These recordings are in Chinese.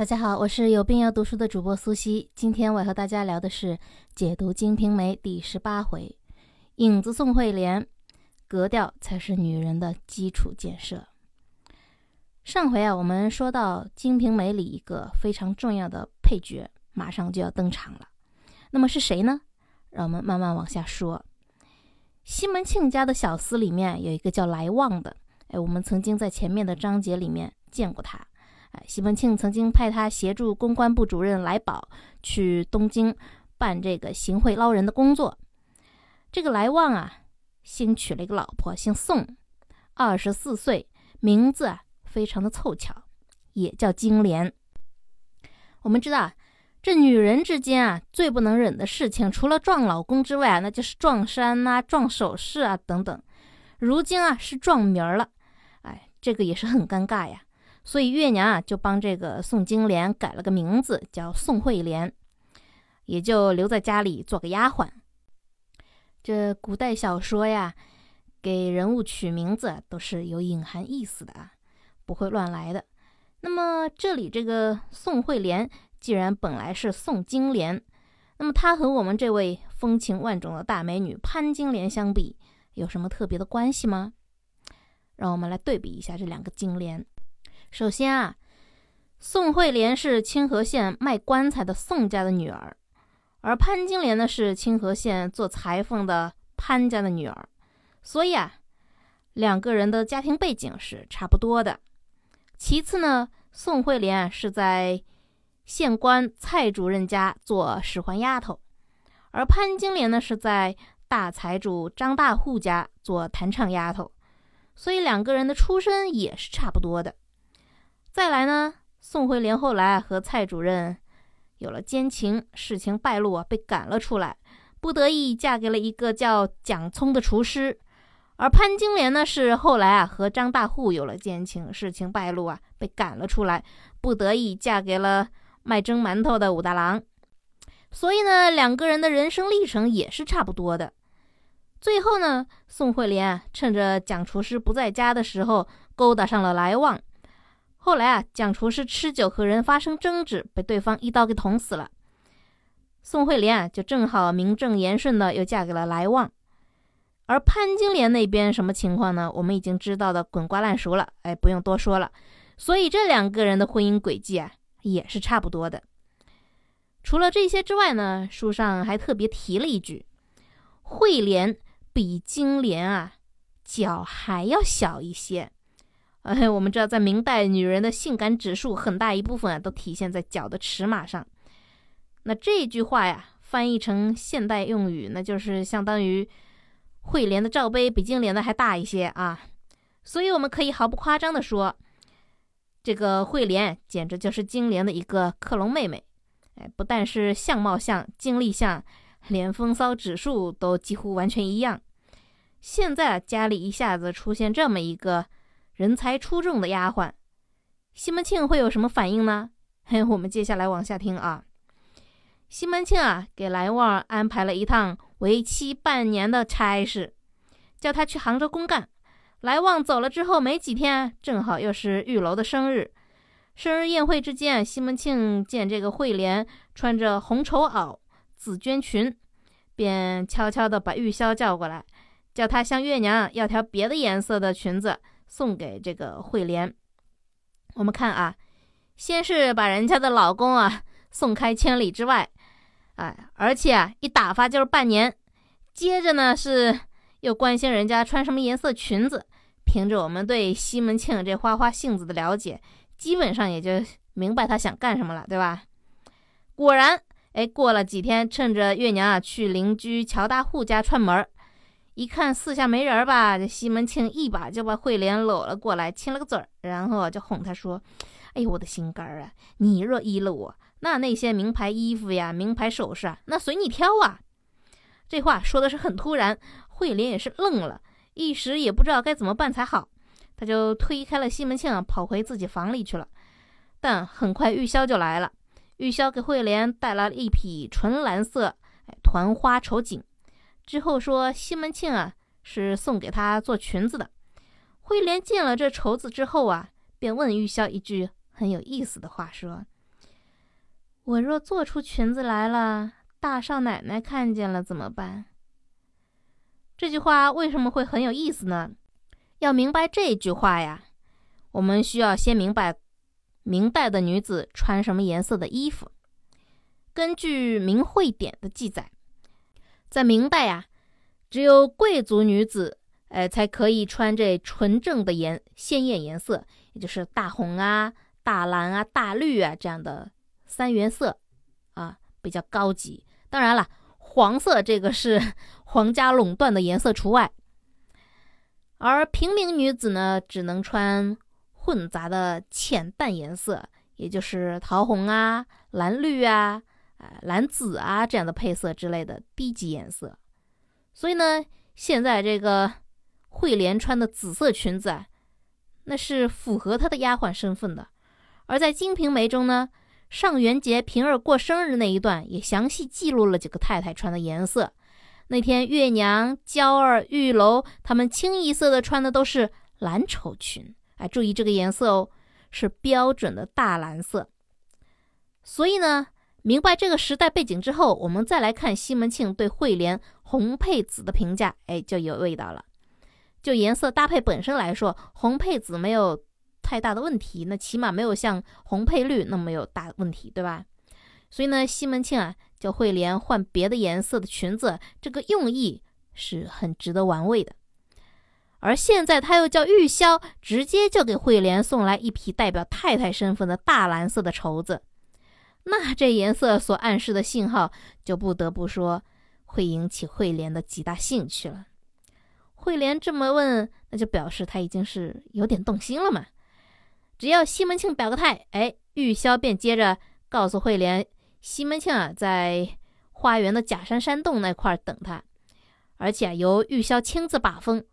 大家好，我是有病要读书的主播苏西。今天我要和大家聊的是解读《金瓶梅》第十八回“影子宋惠莲”，格调才是女人的基础建设。上回啊，我们说到《金瓶梅》里一个非常重要的配角马上就要登场了，那么是谁呢？让我们慢慢往下说。西门庆家的小厮里面有一个叫来旺的，哎，我们曾经在前面的章节里面见过他。哎，西门庆曾经派他协助公关部主任来宝去东京办这个行贿捞人的工作。这个来旺啊，新娶了一个老婆，姓宋，二十四岁，名字啊非常的凑巧，也叫金莲。我们知道啊，这女人之间啊最不能忍的事情，除了撞老公之外啊，那就是撞衫呐、撞首饰啊等等。如今啊是撞名儿了，哎，这个也是很尴尬呀。所以月娘啊，就帮这个宋金莲改了个名字，叫宋惠莲，也就留在家里做个丫鬟。这古代小说呀，给人物取名字都是有隐含意思的啊，不会乱来的。那么这里这个宋惠莲，既然本来是宋金莲，那么她和我们这位风情万种的大美女潘金莲相比，有什么特别的关系吗？让我们来对比一下这两个金莲。首先啊，宋惠莲是清河县卖棺材的宋家的女儿，而潘金莲呢是清河县做裁缝的潘家的女儿，所以啊，两个人的家庭背景是差不多的。其次呢，宋惠莲是在县官蔡主任家做使唤丫头，而潘金莲呢是在大财主张大户家做弹唱丫头，所以两个人的出身也是差不多的。再来呢，宋惠莲后来和蔡主任有了奸情，事情败露啊，被赶了出来，不得已嫁给了一个叫蒋聪的厨师。而潘金莲呢，是后来啊和张大户有了奸情，事情败露啊，被赶了出来，不得已嫁给了卖蒸馒头的武大郎。所以呢，两个人的人生历程也是差不多的。最后呢，宋惠莲趁着蒋厨师不在家的时候，勾搭上了来旺。后来啊，蒋厨师吃酒和人发生争执，被对方一刀给捅死了。宋惠莲啊，就正好名正言顺的又嫁给了来旺。而潘金莲那边什么情况呢？我们已经知道的滚瓜烂熟了，哎，不用多说了。所以这两个人的婚姻轨迹啊，也是差不多的。除了这些之外呢，书上还特别提了一句：惠莲比金莲啊，脚还要小一些。哎，我们知道，在明代，女人的性感指数很大一部分啊，都体现在脚的尺码上。那这句话呀，翻译成现代用语，那就是相当于惠莲的罩杯比金莲的还大一些啊。所以我们可以毫不夸张地说，这个惠莲简直就是金莲的一个克隆妹妹。哎，不但是相貌像、经历像，连风骚指数都几乎完全一样。现在家里一下子出现这么一个。人才出众的丫鬟，西门庆会有什么反应呢？嘿，我们接下来往下听啊。西门庆啊，给来旺安排了一趟为期半年的差事，叫他去杭州公干。来旺走了之后没几天，正好又是玉楼的生日。生日宴会之间，西门庆见这个惠莲穿着红绸袄、紫绢裙，便悄悄地把玉箫叫过来，叫他向月娘要条别的颜色的裙子。送给这个惠莲，我们看啊，先是把人家的老公啊送开千里之外，哎，而且啊一打发就是半年。接着呢是又关心人家穿什么颜色裙子。凭着我们对西门庆这花花性子的了解，基本上也就明白他想干什么了，对吧？果然，哎，过了几天，趁着月娘啊去邻居乔大户家串门儿。一看四下没人吧，这西门庆一把就把慧莲搂了过来，亲了个嘴儿，然后就哄她说：“哎呦，我的心肝儿啊！你若依了我，那那些名牌衣服呀、名牌首饰啊，那随你挑啊。”这话说的是很突然，慧莲也是愣了，一时也不知道该怎么办才好。他就推开了西门庆，跑回自己房里去了。但很快玉箫就来了，玉箫给慧莲带来了一匹纯蓝色团花绸锦。之后说西门庆啊是送给她做裙子的。惠莲见了这绸子之后啊，便问玉箫一句很有意思的话，说：“我若做出裙子来了，大少奶奶看见了怎么办？这句话为什么会很有意思呢？要明白这句话呀，我们需要先明白明代的女子穿什么颜色的衣服。根据《明会典》的记载，在明代呀，只有贵族女子，哎，才可以穿这纯正的颜鲜艳颜色，也就是大红啊、大蓝啊、大绿啊这样的三原色，啊，比较高级。当然了，黄色这个是 皇家垄断的颜色除外。而平民女子呢，只能穿混杂的浅淡颜色，也就是桃红啊、蓝绿啊。啊，蓝紫啊，这样的配色之类的低级颜色，所以呢，现在这个慧莲穿的紫色裙子啊，那是符合她的丫鬟身份的。而在《金瓶梅》中呢，上元节平儿过生日那一段，也详细记录了几个太太穿的颜色。那天月娘、娇儿、玉楼她们清一色的穿的都是蓝绸裙，哎，注意这个颜色哦，是标准的大蓝色。所以呢。明白这个时代背景之后，我们再来看西门庆对慧莲红配紫的评价，哎，就有味道了。就颜色搭配本身来说，红配紫没有太大的问题，那起码没有像红配绿那么有大问题，对吧？所以呢，西门庆啊叫慧莲换别的颜色的裙子，这个用意是很值得玩味的。而现在他又叫玉箫直接就给慧莲送来一匹代表太太身份的大蓝色的绸子。那这颜色所暗示的信号，就不得不说会引起慧莲的极大兴趣了。慧莲这么问，那就表示他已经是有点动心了嘛。只要西门庆表个态，哎，玉箫便接着告诉慧莲，西门庆啊在花园的假山山洞那块等他，而且由玉箫亲自把风，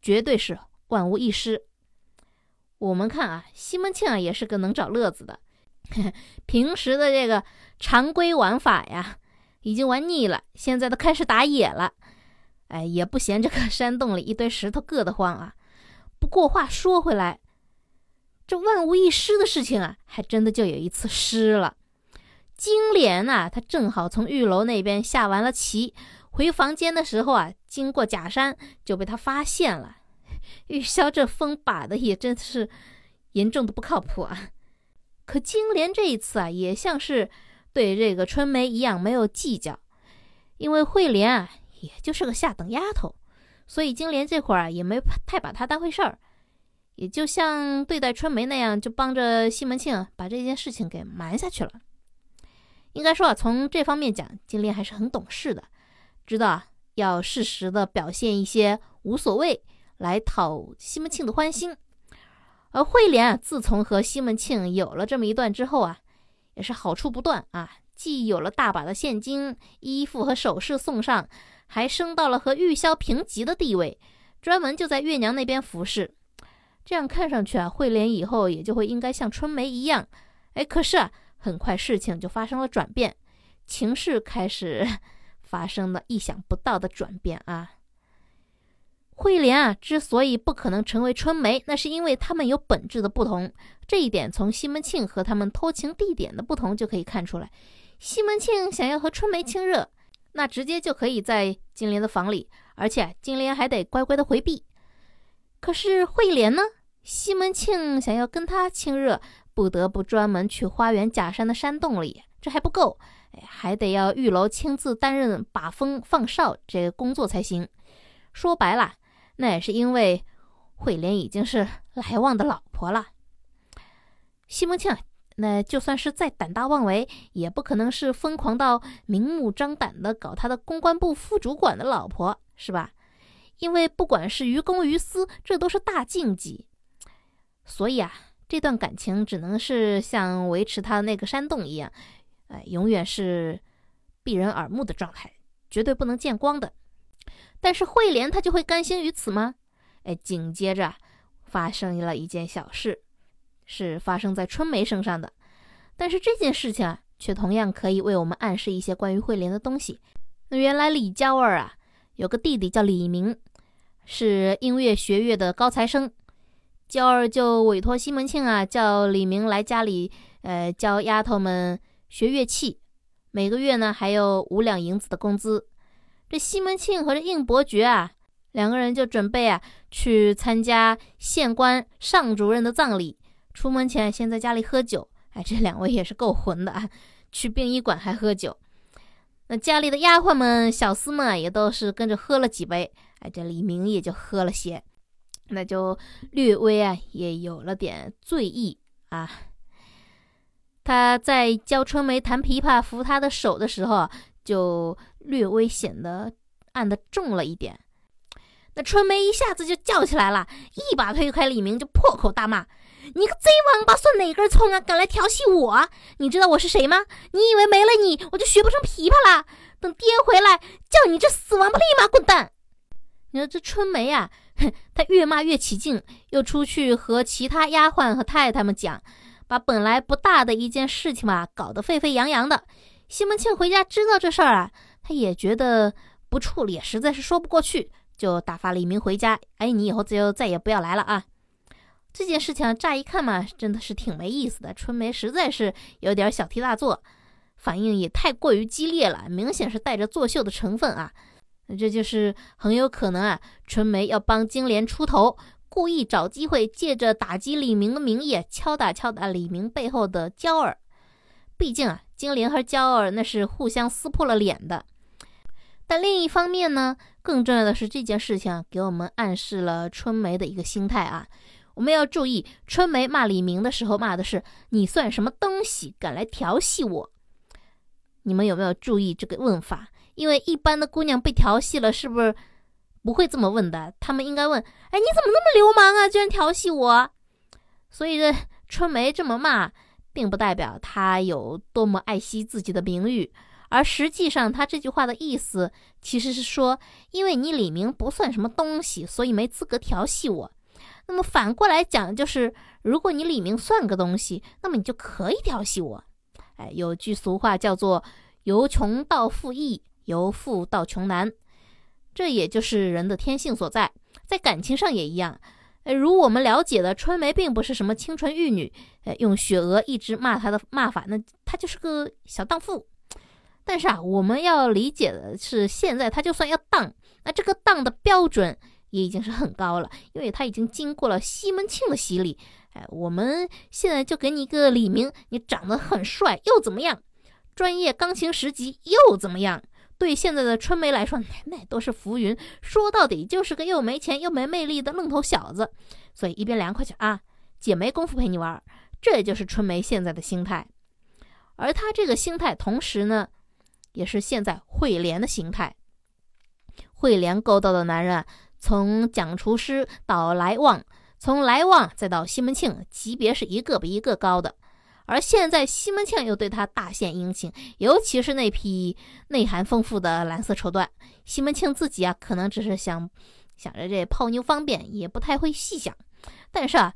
绝对是万无一失。我们看啊，西门庆啊也是个能找乐子的。平时的这个常规玩法呀，已经玩腻了，现在都开始打野了。哎，也不嫌这个山洞里一堆石头硌得慌啊。不过话说回来，这万无一失的事情啊，还真的就有一次失了。金莲呐，她正好从玉楼那边下完了棋，回房间的时候啊，经过假山就被他发现了。玉箫这风把的也真是严重的不靠谱啊。可金莲这一次啊，也像是对这个春梅一样没有计较，因为慧莲啊，也就是个下等丫头，所以金莲这会儿啊也没太把她当回事儿，也就像对待春梅那样，就帮着西门庆把这件事情给瞒下去了。应该说啊，从这方面讲，金莲还是很懂事的，知道啊要适时的表现一些无所谓，来讨西门庆的欢心。而慧莲啊，自从和西门庆有了这么一段之后啊，也是好处不断啊，既有了大把的现金、衣服和首饰送上，还升到了和玉箫平级的地位，专门就在月娘那边服侍。这样看上去啊，慧莲以后也就会应该像春梅一样。哎，可是啊，很快事情就发生了转变，情势开始 发生了意想不到的转变啊。慧莲啊，之所以不可能成为春梅，那是因为他们有本质的不同。这一点从西门庆和他们偷情地点的不同就可以看出来。西门庆想要和春梅亲热，那直接就可以在金莲的房里，而且金莲还得乖乖的回避。可是慧莲呢，西门庆想要跟她亲热，不得不专门去花园假山的山洞里。这还不够，哎，还得要玉楼亲自担任把风放哨这个工作才行。说白了。那也是因为慧莲已经是来旺的老婆了。西门庆那就算是再胆大妄为，也不可能是疯狂到明目张胆的搞他的公关部副主管的老婆，是吧？因为不管是于公于私，这都是大禁忌。所以啊，这段感情只能是像维持他那个山洞一样，哎，永远是避人耳目的状态，绝对不能见光的。但是慧莲她就会甘心于此吗？哎，紧接着发生了一件小事，是发生在春梅身上的。但是这件事情啊，却同样可以为我们暗示一些关于慧莲的东西。那原来李娇儿啊，有个弟弟叫李明，是音乐学院的高材生。娇儿就委托西门庆啊，叫李明来家里，呃，教丫头们学乐器，每个月呢还有五两银子的工资。这西门庆和这应伯爵啊，两个人就准备啊去参加县官尚主任的葬礼。出门前先在家里喝酒。哎，这两位也是够混的啊！去殡仪馆还喝酒。那家里的丫鬟们、小厮们也都是跟着喝了几杯。哎，这李明也就喝了些，那就略微啊也有了点醉意啊。他在教春梅弹琵琶、扶她的手的时候，就略微显得按得重了一点。那春梅一下子就叫起来了，一把推开李明，就破口大骂：“你个贼王八算，哪根葱啊，敢来调戏我？你知道我是谁吗？你以为没了你，我就学不成琵琶了？等爹回来，叫你这死王八立马滚蛋！”你说这春梅呀，她越骂越起劲，又出去和其他丫鬟和太太们讲。把本来不大的一件事情嘛，搞得沸沸扬扬的。西门庆回家知道这事儿啊，他也觉得不处理，实在是说不过去，就打发李明回家。哎，你以后就再也不要来了啊！这件事情乍一看嘛，真的是挺没意思的。春梅实在是有点小题大做，反应也太过于激烈了，明显是带着作秀的成分啊。这就是很有可能啊，春梅要帮金莲出头。故意找机会，借着打击李明的名义，敲打敲打李明背后的娇儿。毕竟啊，金莲和娇儿那是互相撕破了脸的。但另一方面呢，更重要的是这件事情给我们暗示了春梅的一个心态啊。我们要注意，春梅骂李明的时候，骂的是“你算什么东西，敢来调戏我？”你们有没有注意这个问法？因为一般的姑娘被调戏了，是不是？不会这么问的，他们应该问：哎，你怎么那么流氓啊？居然调戏我！所以这春梅这么骂，并不代表她有多么爱惜自己的名誉，而实际上，他这句话的意思其实是说，因为你李明不算什么东西，所以没资格调戏我。那么反过来讲，就是如果你李明算个东西，那么你就可以调戏我。哎，有句俗话叫做“由穷到富易，由富到穷难”。这也就是人的天性所在，在感情上也一样。呃，如我们了解的，春梅并不是什么清纯玉女，呃，用雪娥一直骂她的骂法，那她就是个小荡妇。但是啊，我们要理解的是，现在他就算要荡，那这个荡的标准也已经是很高了，因为他已经经过了西门庆的洗礼。哎，我们现在就给你一个李明，你长得很帅又怎么样？专业钢琴十级又怎么样？对现在的春梅来说，那都是浮云。说到底，就是个又没钱又没魅力的愣头小子。所以一边凉快去啊，姐没工夫陪你玩。这就是春梅现在的心态。而她这个心态，同时呢，也是现在慧莲的心态。慧莲勾搭的男人，从蒋厨师到来旺，从来旺再到西门庆，级别是一个比一个高的。而现在，西门庆又对他大献殷勤，尤其是那批内涵丰富的蓝色绸缎。西门庆自己啊，可能只是想想着这泡妞方便，也不太会细想。但是啊，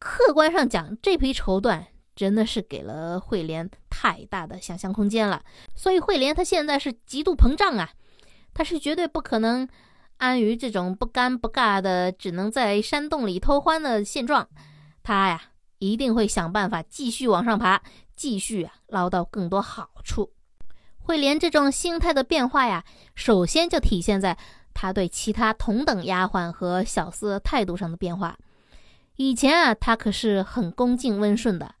客观上讲，这批绸缎真的是给了慧莲太大的想象空间了。所以慧莲她现在是极度膨胀啊，她是绝对不可能安于这种不尴不尬的，只能在山洞里偷欢的现状。她呀。一定会想办法继续往上爬，继续啊捞到更多好处。慧莲这种心态的变化呀，首先就体现在她对其他同等丫鬟和小厮态度上的变化。以前啊，她可是很恭敬温顺的，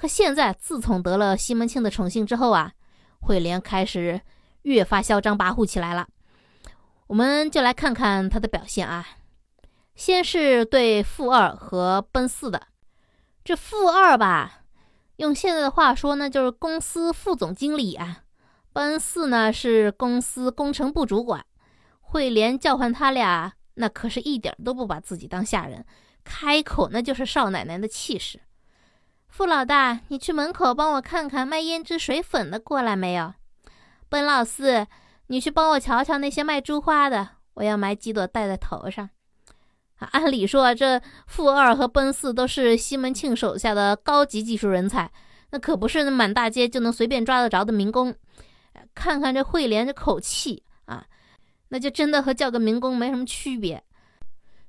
可现在自从得了西门庆的宠幸之后啊，慧莲开始越发嚣张跋扈起来了。我们就来看看她的表现啊，先是对富二和奔四的。这富二吧，用现在的话说呢，就是公司副总经理啊。奔四呢是公司工程部主管。慧莲叫唤他俩，那可是一点都不把自己当下人，开口那就是少奶奶的气势。傅老大，你去门口帮我看看卖胭脂水粉的过来没有？奔老四，你去帮我瞧瞧那些卖珠花的，我要买几朵戴在头上。按理说，这傅二和奔四都是西门庆手下的高级技术人才，那可不是满大街就能随便抓得着的民工。看看这慧莲这口气啊，那就真的和叫个民工没什么区别。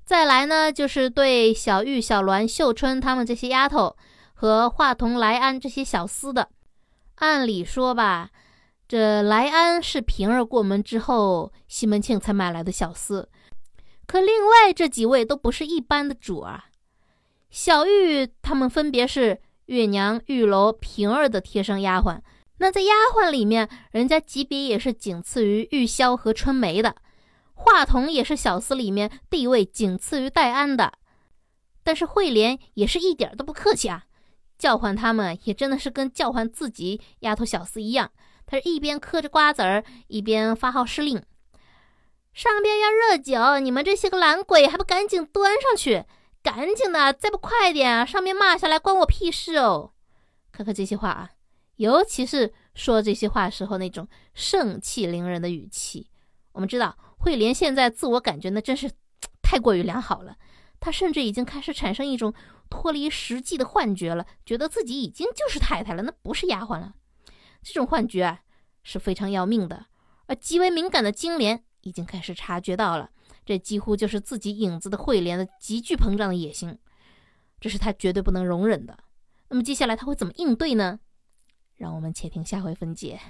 再来呢，就是对小玉、小鸾、秀春他们这些丫头和华童、来安这些小厮的，按理说吧，这莱安是平儿过门之后，西门庆才买来的小厮。可另外这几位都不是一般的主啊。小玉他们分别是月娘、玉楼、平儿的贴身丫鬟。那在丫鬟里面，人家级别也是仅次于玉箫和春梅的。华童也是小厮里面地位仅次于戴安的。但是慧莲也是一点都不客气啊，叫唤他们也真的是跟叫唤自己丫头小厮一样。他是一边嗑着瓜子儿，一边发号施令：“上边要热酒，你们这些个懒鬼还不赶紧端上去！赶紧的，再不快点，上面骂下来关我屁事哦！”看看这些话啊。尤其是说这些话时候那种盛气凌人的语气，我们知道慧莲现在自我感觉那真是太过于良好了，她甚至已经开始产生一种脱离实际的幻觉了，觉得自己已经就是太太了，那不是丫鬟了。这种幻觉啊是非常要命的，而极为敏感的金莲已经开始察觉到了，这几乎就是自己影子的慧莲的急剧膨胀的野心，这是他绝对不能容忍的。那么接下来他会怎么应对呢？让我们且听下回分解。